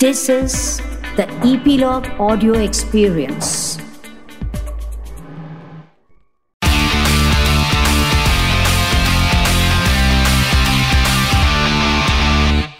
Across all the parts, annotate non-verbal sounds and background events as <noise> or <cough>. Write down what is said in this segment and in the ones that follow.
This is the Epilogue Audio Experience.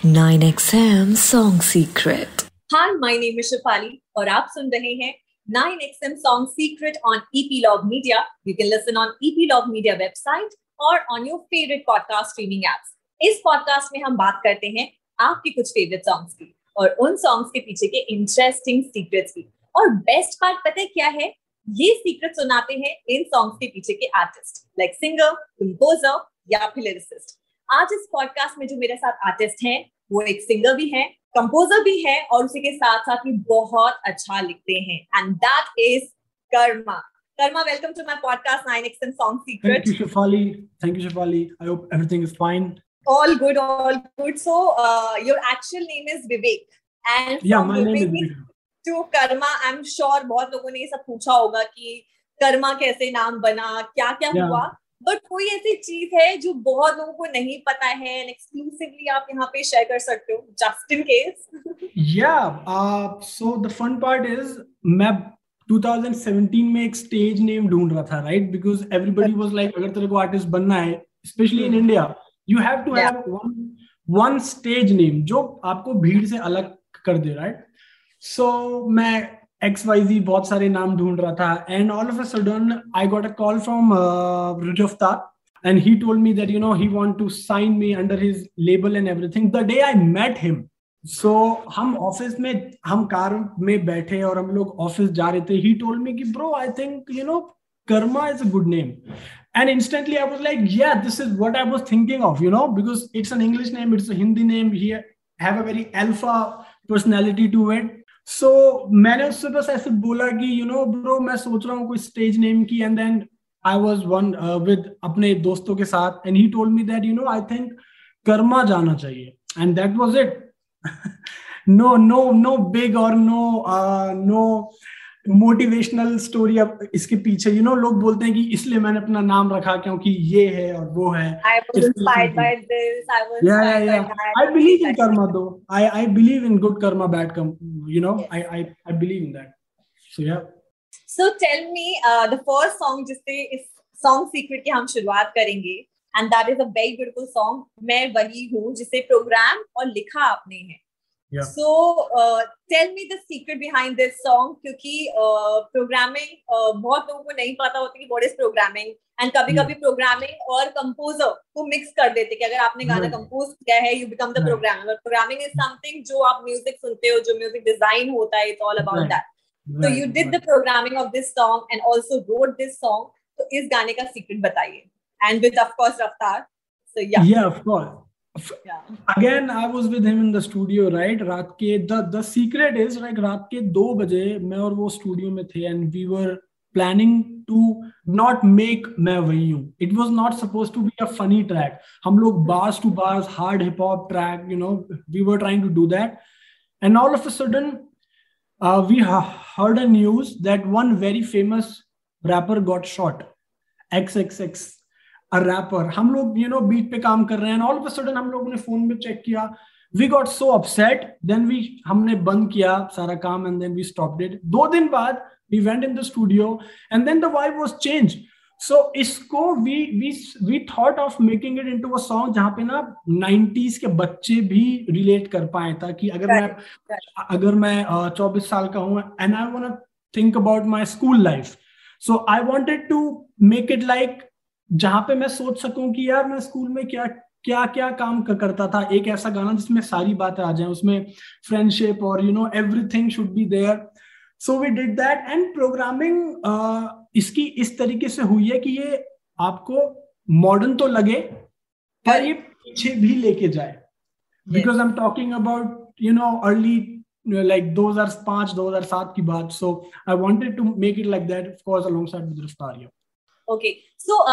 Nine XM Song Secret. Hi my name is Shifali और आप सुन रहे हैं 9XM song secret on Epilogue media you can listen on Epilogue media website और on your favourite podcast streaming apps इस podcast में हम बात करते हैं आपके कुछ फेवरेट सॉन्ग्स की और उन सॉन्ग्स के पीछे के इंटरेस्टिंग सीक्रेट्स की और बेस्ट पार्ट पता है क्या है ये सीक्रेट सुनाते हैं इन सॉन्ग्स के पीछे के आर्टिस्ट लाइक सिंगर कंपोजर या फिर लिरिसिस्ट आज इस पॉडकास्ट में जो मेरे साथ आर्टिस्ट हैं वो एक सिंगर भी है कंपोजर भी है और उसी के साथ साथ ही बहुत अच्छा लिखते हैं and that is Karma Karma welcome to my podcast 9xm song secret Thank you, Shafali. Thank you, Shafali. I hope everything is fine. All good all good so uh, your actual name is vivek and Yeah, from my name is Vivek Vivek. to I am sure बहुत लोगों ने ये सब पूछा होगा कि कर्मा कैसे नाम बना क्या क्या Yeah. हुआ बट कोई ऐसी चीज़ है जो बहुत लोगों को नहीं पता है एंड एक्सक्लूसिवली आप यहाँ पे शेयर कर सकते हो just in case Yeah. Uh, so the fun part is, मैं 2017 में एक स्टेज नेम ढूंढ रहा था right because everybody was like अगर तेरे को आर्टिस्ट बनना है specially in India you have to. Have one one stage name जो आपको भीड़ से अलग कर दे राइट सो मैं एक्स वाई जी बहुत सारे नाम ढूंढ रहा था and all of a sudden I got a call from Raftaar and he told me that you know he want to sign me under his label and everything. The day i met him so हम office में हम car में बैठे और हम लोग office जा रहे थे ही टोल्ड मी कि bro I think you know Karma is a good name and instantly i was like yeah this is what i was thinking of you know because it's an english name it's a hindi name he have a very alpha personality to it so मैंने उससे बस ऐसे बोला कि you know bro मैं सोच रहा हूँ कोई स्टेज नेम की and then I was one uh, with अपने दोस्तों के साथ and he told me that you know I think Karma जाना चाहिए and that was it no no no big or no uh, no motivational story अब इसके पीछे यू नो लोग बोलते हैं कि इसलिए मैंने अपना नाम रखा क्योंकि ये है और वो है। हम शुरुआत करेंगे and that is a very beautiful song मैं वही हूँ जिसे प्रोग्राम और लिखा आपने है। Yeah. So uh, tell me the secret behind this song क्योंकि प्रोग्रामिंग uh, बहुत लोगों को नहीं पता होती कि what is programming and कभी कभी प्रोग्रामिंग और कंपोजर को मिक्स कर देते कि अगर आपने गाना. कंपोज किया है you become the. Programmer programming is something जो आप म्यूज़िक सुनते हो जो म्यूज़िक डिज़ाइन होता है it's all about. That you did right. the programming of this song and also wrote this song. तो इस गाने का secret बताइए. And with of course Raftar. So yeah. yeah of course F- yeah. again i was with him in the studio right रात के the the secret is like रात के दो बजे मैं और वो स्टूडियो में थे and we were planning to not make मैं वही हूँ it was not supposed to be a funny track हम लोग bars to bars hard hip hop track you know we were trying to do that and all of a sudden uh, we ha- heard a news that one very famous rapper got shot XXX rapper हम लोग you know beat पे काम कर रहे हैं all of a sudden हम लोग ने फ़ोन में चेक किया। We got so upset then we हमने बंद किया सारा काम and then we stopped it दो दिन बाद we went in the studio and then the was change so इसको we we we thought of making it into a song जहाँ पे ना नाइन्टीज के बच्चे भी रिलेट कर पाए था कि अगर मैं अगर मैं चौबीस साल का हूँ and I want think about my school life so I wanted to make it like जहाँ पे मैं सोच सकूँ कि यार मैं स्कूल में क्या क्या क्या काम करता था एक ऐसा गाना जिसमें सारी बातें आ जाए उसमें फ्रेंडशिप और you know everything should be there so we did that and programming इसकी इस तरीके से हुई है कि ये आपको मॉडर्न तो लगे पर ये पीछे भी लेके जाए. I'm talking about you know early you know, like 2005 2007 की बात. So I wanted to make it like that of course alongside with Raftar okay so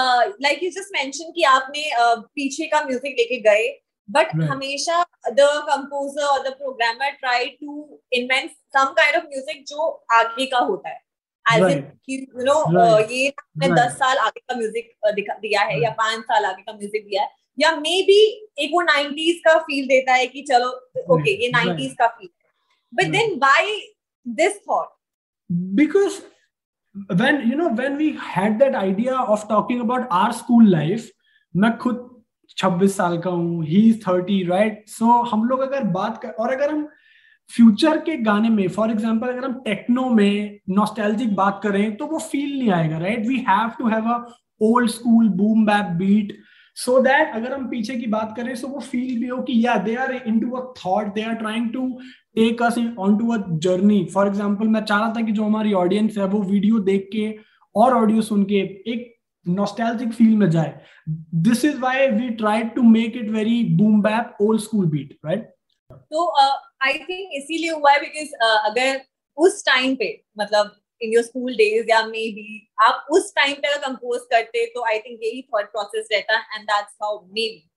like you just mention कि आपने uh, पीछे का म्यूज़िक लेके गए बट हमेशा द कंपोजर और the programmer try to invent some kind of music जो आगे का होता है। एज इन यू नो ये मैं 10 साल आगे का म्यूज़िक uh, दिया है या पाँच साल आगे का म्यूज़िक दिया है। या मे बी एक वो 90s का फील देता है कि चलो ओके ये 90s का feel but then why this thought because when, you know, when we had that idea of talking about our school life, मैं खुद 26 साल का हूँ ही इज़ 30 राइट सो हम लोग अगर बात कर, और अगर हम फ्यूचर के गाने में फॉर एग्ज़ाम्पल अगर हम टेक्नो में नॉस्टैल्जिक बात करें तो वो फील नहीं आएगा right we have to have a old school boom bap beat so that अगर हम पीछे की बात करें सो वो फील भी हो कि या they are into a thought they are trying to take us on to a journey for example मैं चाह रहा था कि जो हमारी ऑडियंस है, वो वीडियो देख के और ऑडियो सुन के एक नॉस्टैल्जिक फील में जाए। This is why we tried to make it very boom bap old school beat right तो आई थिंक इसीलिए हुआ है बिकॉज़ अगर उस टाइम पे मतलब इन योर स्कूल डेज या मे बी आप उस टाइम पे अगर कंपोज करते तो आई थिंक यही थॉट प्रोसेस रहता and that's how maybe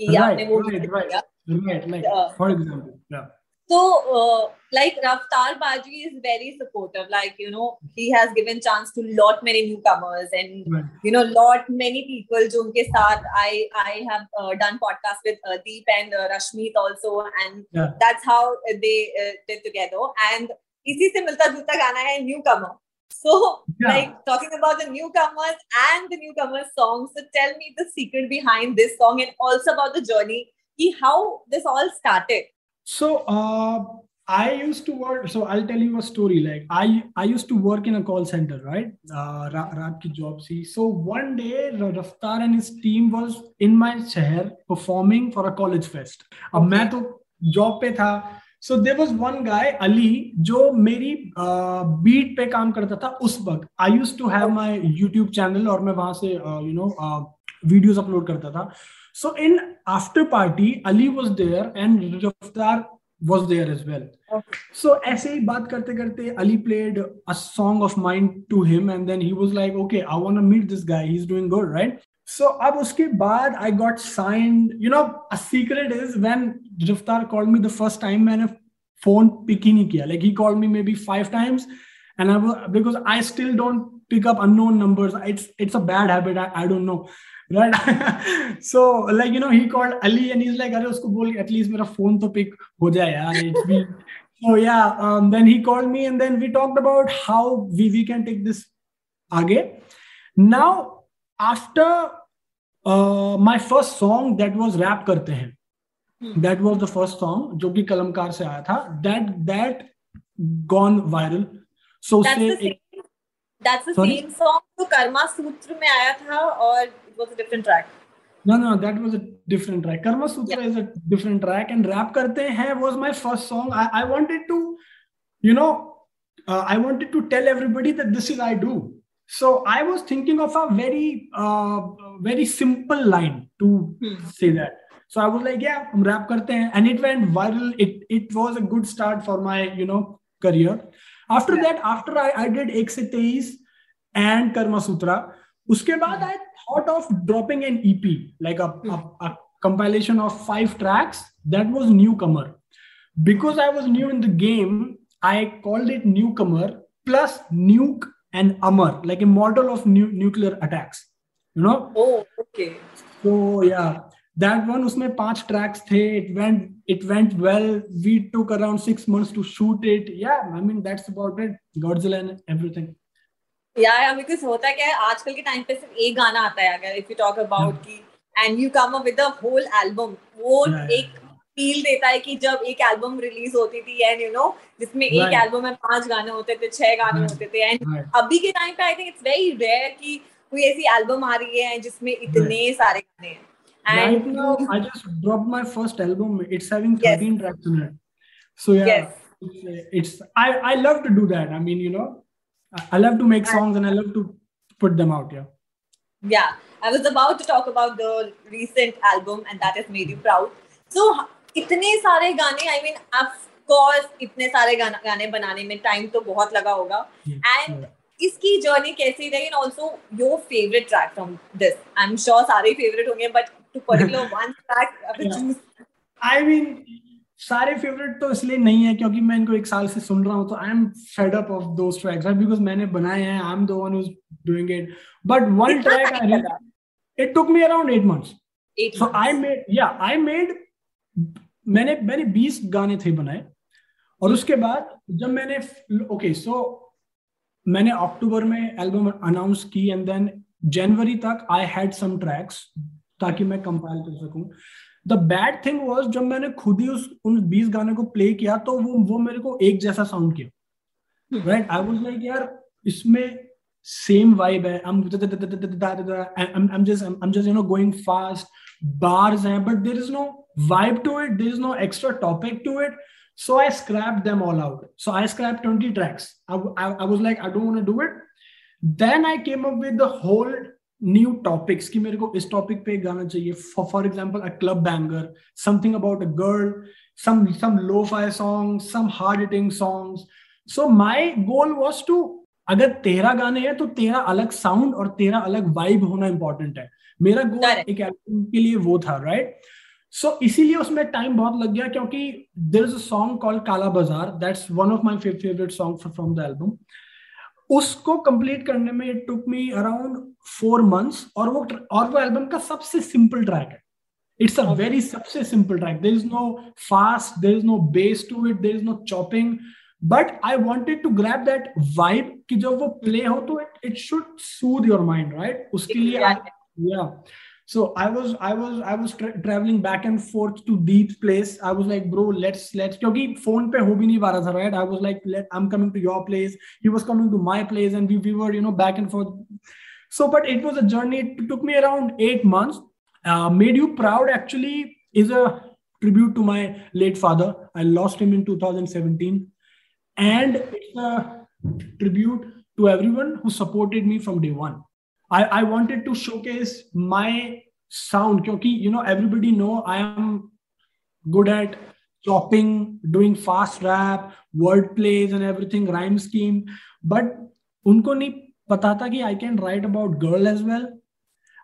कि आपने वो right, right, किया right like Yeah. for example yeah So, uh, like Raftar Baji is very supportive. Like you know, he has given chance to lot many newcomers, and right. you know, lot many people. जो उनके साथ I I have uh, done podcast with uh, Deep and uh, Rashmeet also, and Yeah. that's how they uh, did together. And इसी से मिलता जुलता गाना है newcomer. So, Yeah. like talking about the newcomers and the newcomers songs. So, tell me the secret behind this song, and also about the journey. How this all started. So uh, I used to work. So I'll tell you a story. Like I I used to work in a call center, right? Uh, रात की job C. So one day Raftar and his team was in my शहर performing for a college fest. अब Okay. मैं तो job पे था. So they was one guy Ali जो मेरी बीट पे काम करता था उस वक्त। I used to have my YouTube channel और मैं वहाँ से यू नो वीडियोज़ अपलोड करता था। So in after party Ali was there and was there as well so ऐसे ही बात करते करते Ali played a song of mind to him and then he was like okay I want meet this guys doing good right So अब उसके बाद I got signed. You know, a secret is when Raftar called me the first time मैंने phone pick ही नहीं किया. Like he called me maybe five times and I was because I still don't pick up unknown numbers. It's it's a bad habit. I, I don't know. right so like you know he called ali and he's like अरे उसको बोल at least मेरा phone तो pick हो जाए यार it's been so yeah um, then he called me and then we talked about how we we can take this आगे now after my first song that was rap करते हैं। That was the first song जो कि कलमकार से आया था। That that gone viral so उससे this is I do So I was thinking of a very, uh, very simple line to Hmm. say that. So I was like, yeah, हम rap करते हैं, and it went viral. It it was a good start for my, you know, career. After Yeah. that, after I, I did एक से तेईस and Karma Sutra, उसके बाद I thought of dropping an EP, like a, a, a compilation of five tracks. That was Newcomer. Because I was new in the game, I called it Newcomer plus Nuke and Amar, like a model of nu- nuclear attacks. You know? Oh, okay. So yeah, that one उसमें पांच tracks थे. It went it went well. We took around six months to shoot it. Yeah, I mean that's about it. Godzilla and everything. Yeah, yeah, because होता क्या है आजकल के time पे सिर्फ एक गाना आता है अगर if you talk about कि and you come up with the whole album वो Yeah, yeah. फील देता है कि जब एक एल्बम रिलीज़ होती थी एंड यू नो जिसमें एक एल्बम में पाँच गाने होते थे छह गाने Right. होते थे एंड Right. अभी के टाइम पे I think it's very rare कि कोई ऐसी एल्बम आ रही है जिसमें इतने सारे गाने हैं Right and now, I just dropped my first album. It's having Yes. 13 tracks in it. So yeah, Yes. it's, I I love to do that. I mean, you know, I love to make songs and I love to put them out. Yeah. Yeah, I was about to talk about the recent album, and that has made you proud. So, इतने सारे गाने, I mean of course, इतने सारे गाना गाने बनाने में time तो बहुत लगा होगा. And Yeah. इसकी जर्नी कैसी रही and also your favorite track from this. I'm sure सारे favorite होंगे, but to particular <laughs> one track, अब Yeah. choose. I mean, सारे फेवरेट तो इसलिए नहीं है क्योंकि मैं इनको एक साल से सुन रहा हूँ तो I am fed up of those tracks right because मैंने बनाए हैं I am the one who's doing it but one track I it took me around 8 months months. I made या आई मेड मैंने मैंने 20 गाने थे बनाए और उसके बाद जब मैंने ओके सो मैंने अक्टूबर में एल्बम अनाउंस की एंड देन जनवरी तक आई हैड सम ट्रैक्स ताकि मैं कंपाइल कर सकूँ। द बैड थिंग वॉज़ जब मैंने खुद ही उस उन बीस गाने को प्ले किया तो वो वो मेरे को एक जैसा साउंड किया। राइट आई वॉज़ लाइक यार इसमें सेम वाइब है। I'm, I'm just you know going fast bars हैं but there is no vibe to it there is no extra topic to it. So I scrapped them all out. So I scrapped 20 tracks. I, I, I was like I don't want to do it. Then I came up with the whole new topics कि मेरे को इस topic पे गाना चाहिए। For example a club banger something about a girl some some lo fi song some hard hitting songs so my goal was to अगर तेरह गाने हैं तो तेरा अलग साउंड और तेरा अलग वाइब होना इंपॉर्टेंट है। मेरा गोल एक एल्बम के लिए वो था राइट सो so, इसीलिए उसमें टाइम बहुत लग गया क्योंकि there is a song called Kala Bazaar that's one of my favourite song from the album उसको कंप्लीट करने में it took me around four months और वो और वो एल्बम का सबसे सिंपल ट्रैक है। इट्स अ वेरी सबसे simple track there is no fast there is no bass to it there is no chopping but I wanted to grab that vibe कि जब वो प्ले हो तो it it should soothe your mind right उसके लिए या so i was i was i was tra- traveling back and forth to deep's place i was like bro let's let's kyunki phone pe ho bhi nahi tha right i was like let i'm coming to your place he was coming to my place and we, we were you know back and forth so but it was a journey it took me around 8 months uh, made you proud actually is a tribute to my late father. I lost him in 2017. And it's a tribute to everyone who supported me from day one i i wanted to showcase my sound because you know everybody know i am good at chopping doing fast rap word plays and everything rhyme scheme but unko nahi pata tha ki i can write about girl as well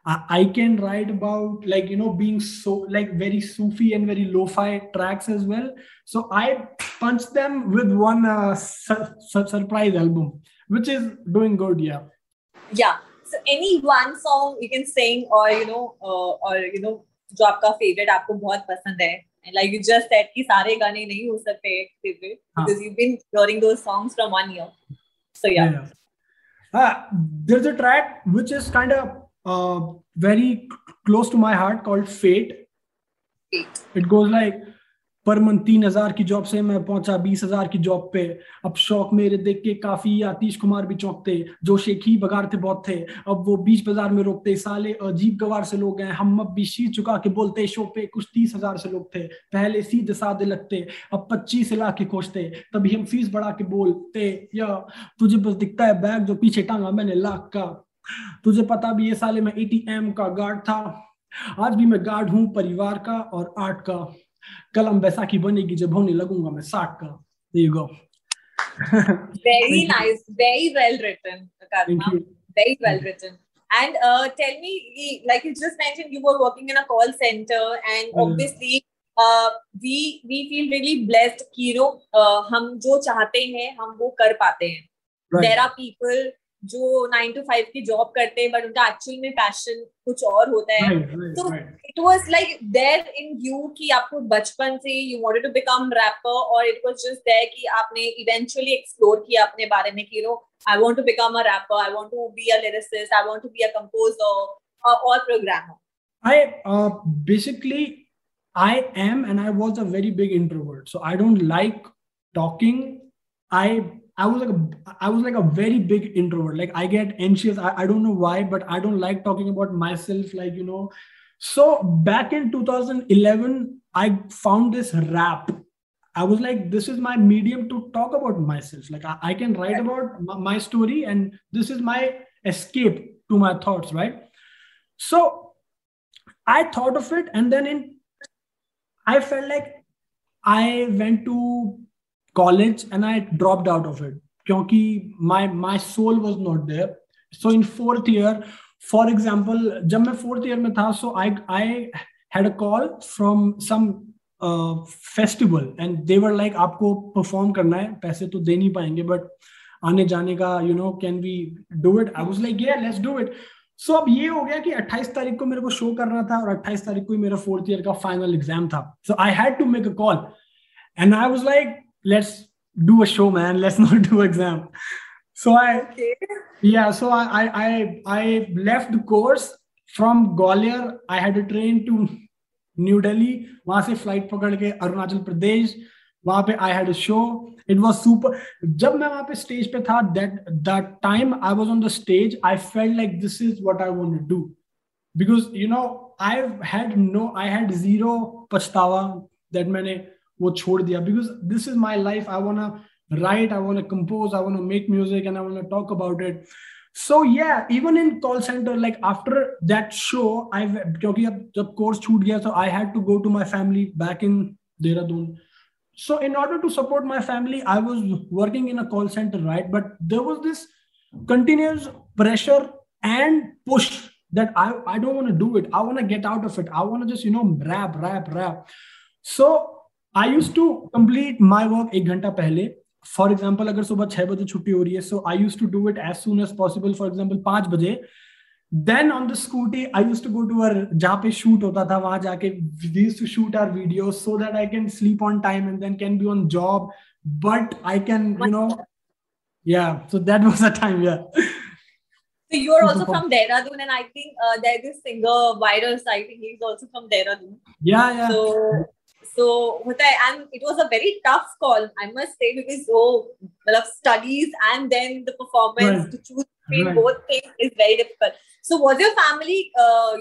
I can write about like you know being so like very Sufi and very lo-fi tracks as well. So I punched them with one uh, su- su- surprise album, which is doing good. Yeah. Yeah. So any one song you can sing, or you know, uh, or you know, जो आपका favorite आपको बहुत पसंद है. And like you just said कि सारे गाने नहीं हो सकते favorite because you've been hearing those songs from one year. So yeah. yeah. Uh, there's a track which is kind of uh, very close to my heart called Fate. Fate. It goes like पर मन तीन हज़ार की job से मैं पहुँचा, बीस हज़ार की जॉब पे। अब शौक मेरे देख के काफ़ी आतीश कुमार भी चौंकते, जो शेखी बगाड़ते बहुत थे। अब वो बीच बाज़ार में रोकते, साले अजीब गवार से लोग हैं। हम अब भी शीर चुका के बोलते, शो पे कुछ तीस हज़ार से लोग थे। पहले सीधे साधे लगते, अब पच्चीस लाख के खोजते। तभी हम फ़ीस बढ़ा के बोलते, या, तुझे बस दिखता है बैग जो पीछे टांगा मैंने लाख का। तुझे पता भी ये साले में एटीएम का गार्ड था। आज भी मैं गार्ड हूँ परिवार का और आर्ट का। कलम बैसाखी बनेगी जब होने लगूँगा मैं साठ का there you go very nice very well written Karma. very well written and uh, tell me like you just mentioned you were working in a call center and mm. obviously uh, we we feel really blessed कि you know uh, हम जो चाहते हैं हम वो कर पाते हैं right. there are people जो नाइन टू फाइव की जॉब करते हैं बट उनका एक्चुअल में पैशन कुछ और होता है तो it was like there in you कि आपको बचपन से you wanted to become rapper और इट वाज जस्ट देयर कि आपने इवेंचुअली एक्सप्लोर किया अपने बारे में कि no I want to become a rapper I want to be a lyricist I want to be a composer और programmer I basically I am and I was a very big introvert. So I don't like talking. I I was like a, I was like a very big introvert. Like I get anxious. I, I don't know why, but I don't like talking about myself. Like you know, so back in 2011, I found this rap. I was like, this is my medium to talk about myself. Like I, I can write about my, my story, and this is my escape to my thoughts, right? So I thought of it, and then in I felt like I went to college and I drop out of it क्योंकि my my soul was not there so in fourth year for example जब मैं fourth year में था सो I I had a call from some festival and they were like आपको perform करना है, पैसे तो दे नहीं पाएँगे बट आने जाने का you know can we do it I was like ये लेट्स डू इट सो अब ये हो गया कि 28 तारीख को मेरे को शो करना था और 28 तारीख को ही मेरा फोर्थ ईयर का फाइनल एग्ज़ाम था. So I had to make a call and I was like let's do a show, man. Let's <laughs> not do exam. So I Okay. yeah, so I I I, I left the course from Gwalior. I had a train to New Delhi वहाँ से flight पकड़ के अरुणाचल प्रदेश वहाँ पे I had a show it was super जब मैं वहाँ पे स्टेज पे था that that time I was on the stage I felt like this is what I want to do because you know I had no I had zero पछतावा दैट मैंने वो छोड़ दिया because this is my life I want write i want to compose i want to make music and i want to talk about it so yeah even in call center like after that show i क्योंकि अब जब course छूट गया so i had to go to my family back in dehradun so in order to support my family i was working in a call center right but there was this continuous pressure and push that i i don't want to do it i want to get out of it i want to just you know rap rap rap so i used to complete my work एक घंटा पहले for example अगर सुबह छह बजे छुट्टी हो रही है so I used to do it as soon as possible for example पाँच बजे then on the scooty I used to go to uh जहाँ पे शूट होता था वहाँ जाके used to shoot our video so that I can sleep on time and then can be on job but I can you know yeah so that was the time yeah So you're also from Dehradun, and I think uh, there's this singer Virus. I think he's also from Dehradun. yeah yeah So, so होता है and it was a very tough call I must say because वो मतलब studies and then the performance to choose both thing is very difficult so was your family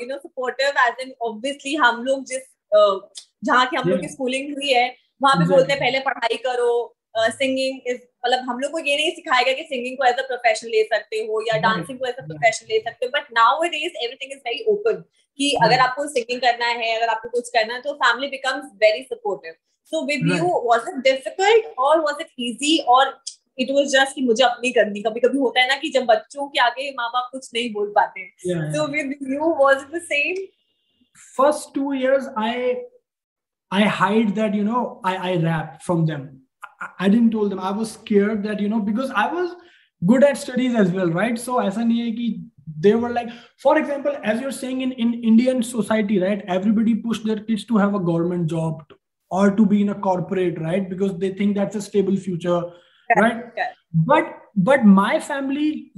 you know supportive as an obviously हम लोग जिस uh, जहाँ की हम लोग की स्कूलिंग हुई है वहाँ पे बोलते हैं पहले पढ़ाई करो सिंगिंग इज़ मतलब हम लोग को ये नहीं सिखाया गया कि सिंगिंग को एज अ प्रोफेशन ले सकते हो या डांसिंग को एज अ प्रोफेशन ले सकते हो but now it is everything is very open कि अगर आपको सिंगिंग करना है अगर आपको कुछ करना है तो family becomes very supportive so with you was it difficult और वाज इट इजी और इट वाज जस्ट कि मुझे अपनी करनी कभी कभी होता है ना कि जब बच्चों के आगे माँ बाप कुछ नहीं बोल पाते. So with you was it the same first two years i i hide that you know i i rap from them. I, didn't tell them. I was scared that you know because i was good at studies as well right? So nahi hai ki they were like for example as you're saying in in indian society right everybody push their kids to have a government job or to be in a corporate right? Because they think that's a stable future right? correct. but but my family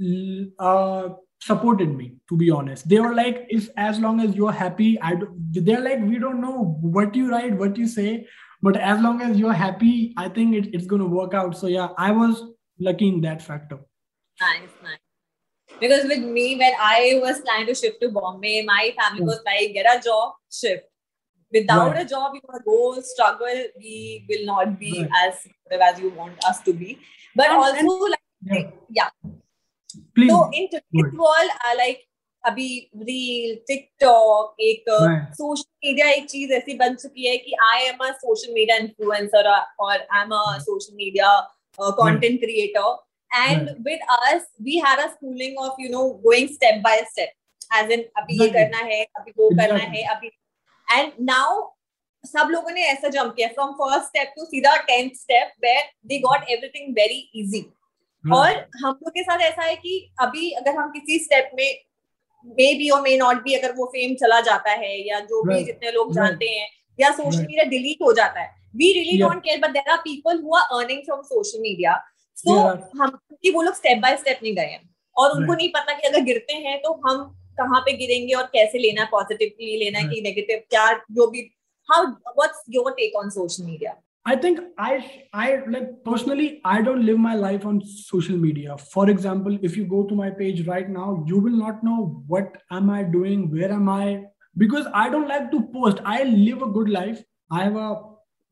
uh, supported me to be honest. They were like if as long as you're happy i don't, they're like we don't know what you write what you say but as long as you're happy i think it, it's going to work out so yeah i was lucky in that factor Nice, nice. Because with me, when I was trying to shift to Bombay, my family Hmm. was like, get a job, shift. Without Right. a job, you're gonna go struggle. We will not be Right. as supportive as you want us to be. But And- also, like, yeah yeah. please So in today's world, I like अभी reel TikTok एक uh, social media एक चीज़ ऐसी बन चुकी है कि I am a social media influencer और I am a social media content creator and with us we have a schooling of you know going step by step as in अभी ये करना है अभी वो करना है अभी एंड नाउ सब लोगों ने ऐसा जंप किया फ्रॉम फ़र्स्ट स्टेप टू सीधा tenth step where they got everything very easy और हम लोग के साथ ऐसा है कि अभी अगर हम किसी स्टेप में मे बी और मे नॉट बी अगर वो फेम चला जाता है या जो भी जितने लोग जानते हैं या सोशल मीडिया डिलीट हो जाता है। We really don't care but there are people who are earning from social media so हम कि वो लोग स्टेप बाय स्टेप नहीं गए। हैं और उनको नहीं पता कि अगर गिरते हैं तो हम कहाँ पे गिरेंगे और कैसे लेना है पॉजिटिवली लेना है कि नेगेटिव क्या जो भी how what's your take on social media I think I I like personally I don't live my life on social media. For example, if you go to my page right now, you will not know what am I doing, where am I, because I don't like to post. I live a good life. I have a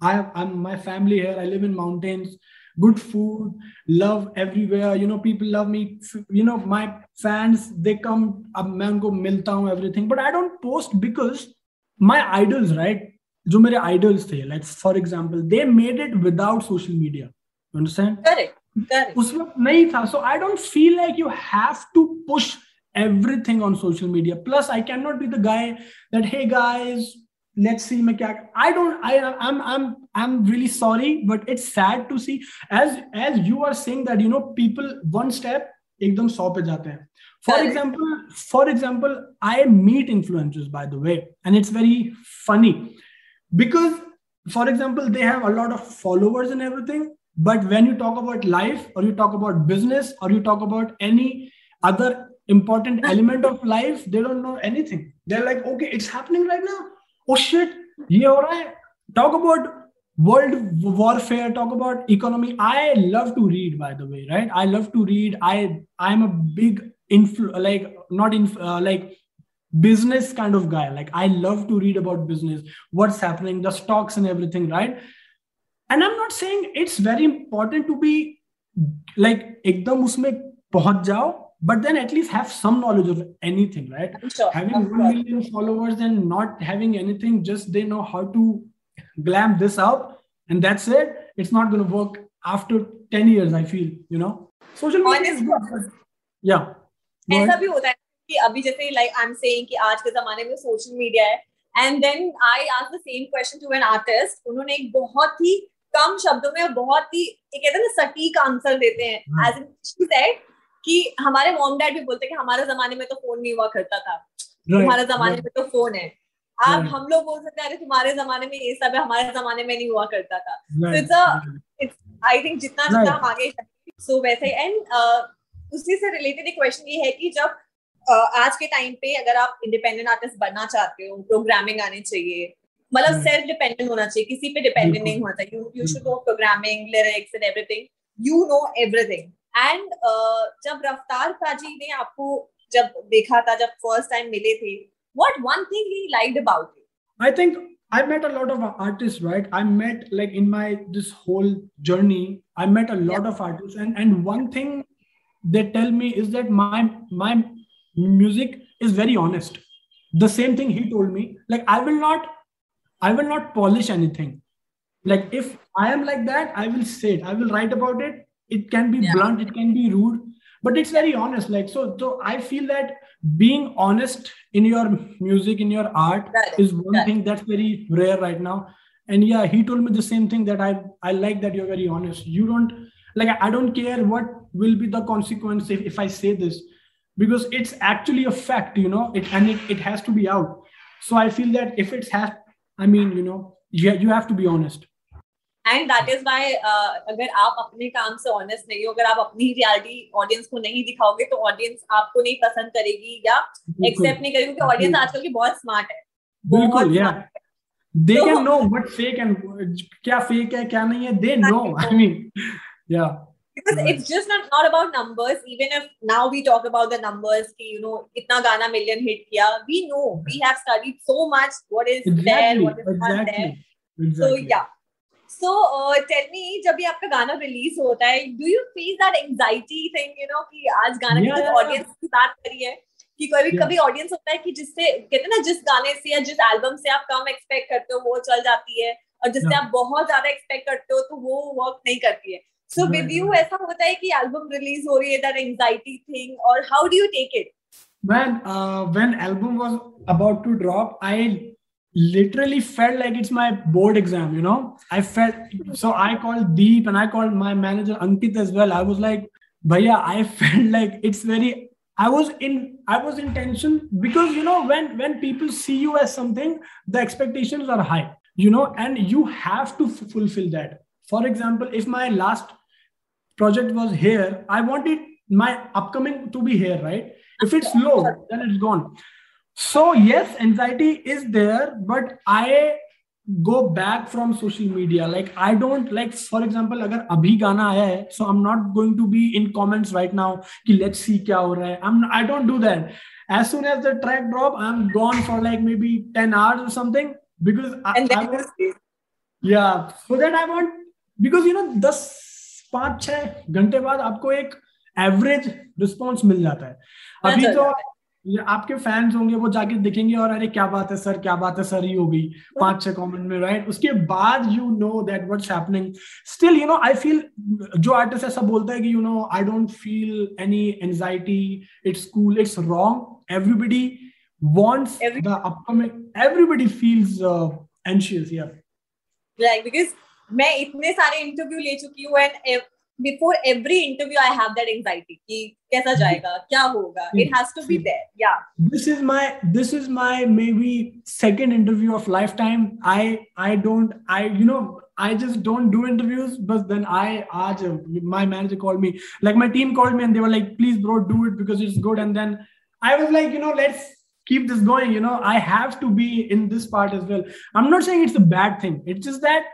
I have I'm my family here. I live in mountains, good food, love everywhere. You know, people love me. You know, my fans they come. I'm milta everything, but I don't post because my idols, right? जो मेरे idols थे like for example they made it without social media उसमें नहीं था. So I don't feel like you have to push everything on social media plus I can not be the guy that hey guys let's see मैं क्या I don't I I am I am really sorry but it's sad to see as as you are saying that you know people one step एकदम सौ पे जाते हैं. For example for example I meet influencers by the way and it's very funny because for example they have a lot of followers and everything but when you talk about life or you talk about business or you talk about any other important <laughs> element of life they don't know anything. They're like okay it's happening right now. Oh shit ye ho raha hai. talk about world warfare talk about economy. I love to read by the way right? I love to read. I i'm a big influ like not in uh, like business kind of guy like i love to read about business what's happening the stocks and everything right and i'm not saying it's very important to be like ekdam usme pahunch jao but then at least have some knowledge of anything right Sure, having of 1 million followers and not having anything just they know how to glam this up and that's it it's not going to work after 10 years i feel you know social media is good but yeah Go ऐसा ahead. भी होता है कि अभी जैसे like I am saying कि आज के जमाने में सोशल मीडिया है। And then I ask the same question to an artist उन्होंने एक बहुत ही कम शब्दों में बहुत ही एक कहते हैं ना सटीक आंसर देते हैं। एज इन शी सेड कि हमारे मॉम डैड भी बोलते हैं कि हमारे जमाने में तो फ़ोन नहीं हुआ करता था। तुम्हारे जमाने में तो फ़ोन है। Right. हम लोग बोल सकते हैं अरे तुम्हारे जमाने में ये सब है हमारे जमाने में नहीं हुआ करता था। It's a- right. I think जितना जितना हम आगे सो वैसे एंड उसी से रिलेटेड एक क्वेश्चन ये है कि जब uh, आज के टाइम पे अगर आप इंडिपेंडेंट आर्टिस्ट बनना चाहते हो प्रोग्रामिंग आनी चाहिए मतलब सेल्फ डिपेंडेंट होना चाहिए किसी पे डिपेंडेंट नहीं होना चाहिए। You you should know programming lyrics and everything you know everything and जब रफ्तार पाजी ने आपको जब देखा था जब फ़र्स्ट टाइम मिले थे what one thing he liked about you I think I met a lot of artists, right? I met like in my this whole journey, I met a lot of artists, and and one thing they tell me is that my my music is very honest. The same thing he told me. Like I will not, I will not polish anything. Like if I am like that, I will say it. I will write about it. It can be Yeah. blunt, it can be rude, but it's very honest. Like so, so I feel that being honest in your music, in your art, Correct, is one correct. thing that's very rare right now and yeah he told me the same thing that i i like that you're very honest you don't like i don't care what will be the consequence if, if i say this because it's actually a fact you know it and it, it has to be out so i feel that if it's has i mean you know you, you have to be honest and that is why अगर आप अपने काम से honest नहीं हो अगर आप अपनी रियलिटी ऑडियंस को नहीं दिखाओगे तो ऑडियंस आपको नहीं पसंद करेगी या एक्सेप्ट नहीं करेगी क्योंकि ऑडियंस बिल्कुल। आजकल की बहुत स्मार्ट है बहुत बिल्कुल yeah smart है। they So- can know what fake and क्या fake है क्या नहीं है they know i mean yeah because Right. it's just not not about numbers even if now we talk about the numbers कि you know इतना गाना million hit किया we know we have studied so much what is exactly, there what is exactly, not there exactly so yeah so uh, tell me जब भी आपका गाना release होता है do you feel that anxiety thing you know कि आज गाना Yeah, yeah. audience की बात करी है कि कभी Yeah. कभी ऑडियंस होता है कि जिससे कहते हैं ना जिस गाने से या जिस एल्बम से आप कम एक्सपेक्ट करते हो वो चल जाती है और जिससे Yeah. आप बहुत ज़्यादा एक्सपेक्ट करते हो तो वो वर्क नहीं करती है So Right, with you right. ऐसा होता है कि एल्बम रिलीज हो रही है दैट एंजाइटी थिंग और how do you take it when uh, when album was about to drop i literally felt like it's my board exam you know i felt so i called deep and i called my manager ankit as well i was like bhaiya i <laughs> felt like it's very i was in i was in tension because you know when when people see you as something the expectations are high you know and you have to f- fulfill that for example if my last project was here i wanted my upcoming to be here right? If it's low then it's gone. So yes anxiety is there but i go back from social media. Like i don't like for example agar abhi gana aaya hai so i'm not going to be in comments right now ki let's see kya ho hai. I'm i don't do that. As soon as the track drop i'm gone for like maybe 10 hours or something because and I, I yeah. So that i want because you know the. पाँच छह घंटे बाद आपको एक average response मिल जाता है। अभी तो आपके फैंस होंगे वो जाके देखेंगे और अरे क्या बात है सर क्या बात है सर ही हो गई पाँच छह कमेंट में राइट उसके बाद you know that what's happening still you know I feel जो आर्टिस्ट ऐसा बोलता है कि you know I don't feel any anxiety it's cool it's wrong everybody wants Every- the upcoming everybody feels uh, anxious yeah. Like because मैं इतने सारे interview ले चुकी हूँ and before every interview I have that anxiety कि कैसा जाएगा क्या होगा it has to be there या this is my this is my maybe second interview of lifetime i i don't i you know I just don't do interviews. But then I, aaj, my manager called me, like my team called me and they were like, please, bro, do it because it's good. And then I was like, you know, let's keep this going. You know, I have to be in this part as well. I'm not saying it's a bad thing. It's just that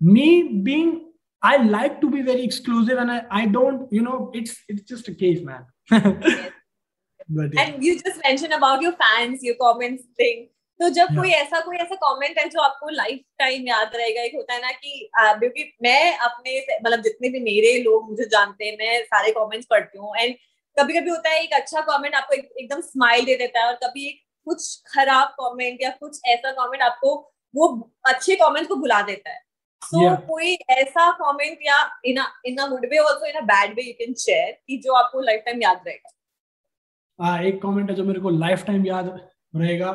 me being, I like to be very exclusive and I, I don't, you know, it's it's just a case, man. <laughs> but, yeah. And you just mentioned about your fans, your comments thing. तो जब कोई ऐसा कोई ऐसा comment है जो आपको life time याद रहेगा एक होता है ना कि क्योंकि मैं अपने मतलब जितने भी मेरे लोग मुझे जानते हैं मैं सारे कमेंट्स पढ़ती हूँ एंड कभी कभी होता है एक अच्छा कमेंट आपको एक, एकदम स्माइल दे देता है और कभी एक कुछ खराब कमेंट या कुछ ऐसा कमेंट आपको वो अच्छे कमेंट को भुला देता है सो so, yeah. कोई ऐसा कमेंट या in in a good way also in a bad way you can share कि जो आपको लाइफ टाइम याद रहेगा हाँ एक कमेंट है जो मेरे को लाइफ टाइम याद रहेगा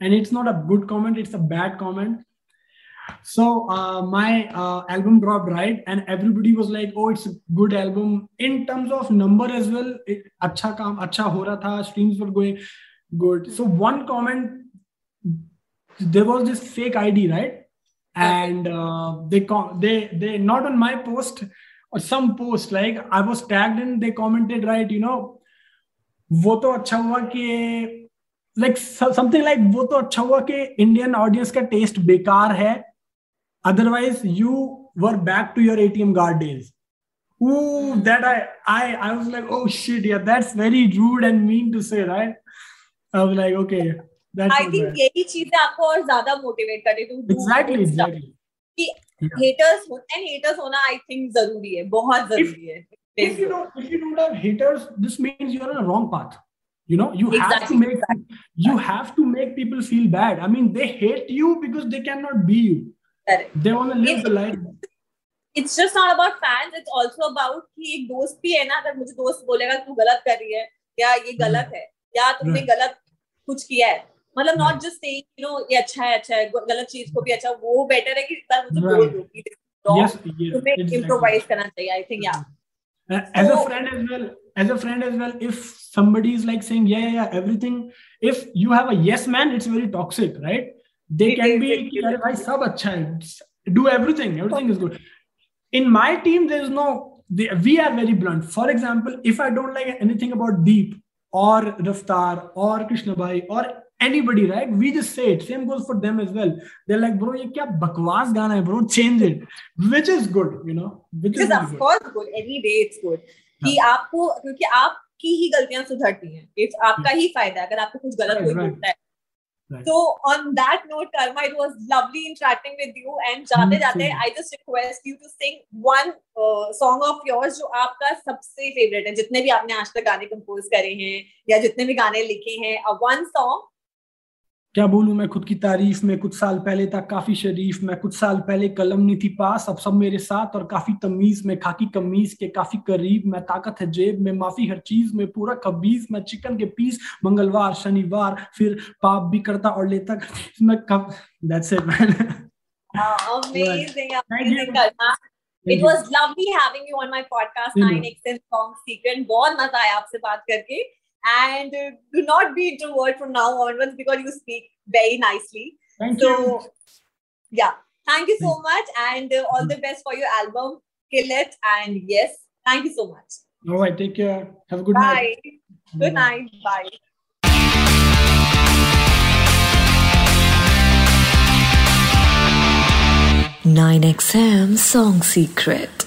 and it's not a good comment it's a bad comment so uh, my uh, album dropped right and everybody was like oh it's a good album in terms of number as well it, acha kaam acha ho raha tha streams were going good so one comment there was this fake id right and uh, they they they not on my post or some post like i was tagged and they commented right you know वो तो अच्छा हुआ कि like something like वो तो अच्छा हुआ कि इंडियन ऑडियंस का टेस्ट बेकार है otherwise you were back to your ATM guard days Ooh, that I I I was like, oh shit, yeah, that's very rude and mean to say, right? I was like, okay, I think यही चीज़ें आपको और ज़्यादा motivate करे तो exactly exactly कि haters हो and haters होना I think ज़रूरी है बहुत ज़रूरी है. If you don't if you don't have haters, this means you're on a wrong path. you know you exactly. have to make exactly. you have to make people feel bad i mean they hate you because they cannot be you Correct. they want to live it's, the life it's just not about fans it's also about कि एक दोस्त भी है ना अगर मुझे दोस्त बोलेगा तू गलत कर रही है या ये गलत है या तुमने गलत कुछ किया है मतलब not just say you know ये अच्छा है अच्छा है गलत चीज को भी अच्छा वो बेटर है कि एक बार मुझे बोल दो कि तुम्हें इम्प्रोवाइज करना चाहिए I think yeah as a friend as well as a friend as well if somebody is like saying yeah yeah, yeah everything if you have a yes man it's very toxic right they can be bhai sab acha hai do everything everything is good in my team there is no they, we are very blunt for example if i don't like anything about deep or raftar or krishna bhai or anybody, right? We just say it. Same goes for them as well. They're like, bro, ये क्या बकवास गाना है, bro? Change it, which is good, you know. Which is of good. course good. Any day it's good. कि आपको क्योंकि आपकी ही गलतियाँ सुधरती हैं. It's आपका ही फ़ायदा अगर आपको कुछ गलत कोई बोलता है. Right. So on that note, Karma, it was lovely interacting with you. And जाते जाते, I just request you to sing one uh, song of yours जो आपका सबसे favorite है. जितने भी आपने आज तक गाने compose करे हैं या जितने भी गाने लिखे हैं, a one song क्या बोलूँ मैं खुद की तारीफ़ में कुछ साल पहले था काफ़ी शरीफ मैं कुछ साल पहले कलम नहीं थी पास अब सब मेरे साथ और काफ़ी तमीज में खाकी कमीज के काफ़ी करीब मैं ताकत है जेब में माफ़ी हर चीज़ में पूरा कबीज मैं चिकन के पीस मंगलवार शनिवार फिर पाप भी करता और लेता मैं कब that's it man. It was lovely having you on my podcast 9XM Song Secret. बहुत मज़ा आया आपसे बात करके। And uh, do not be introvert from now onwards because you speak very nicely. Thank so, you. Yeah, thank you so much, and uh, all the best for your album. Kill it, and yes, thank you so much. All right, take care. Have a good Bye. night. Good Bye. night. Bye. Nine XM Song Secret.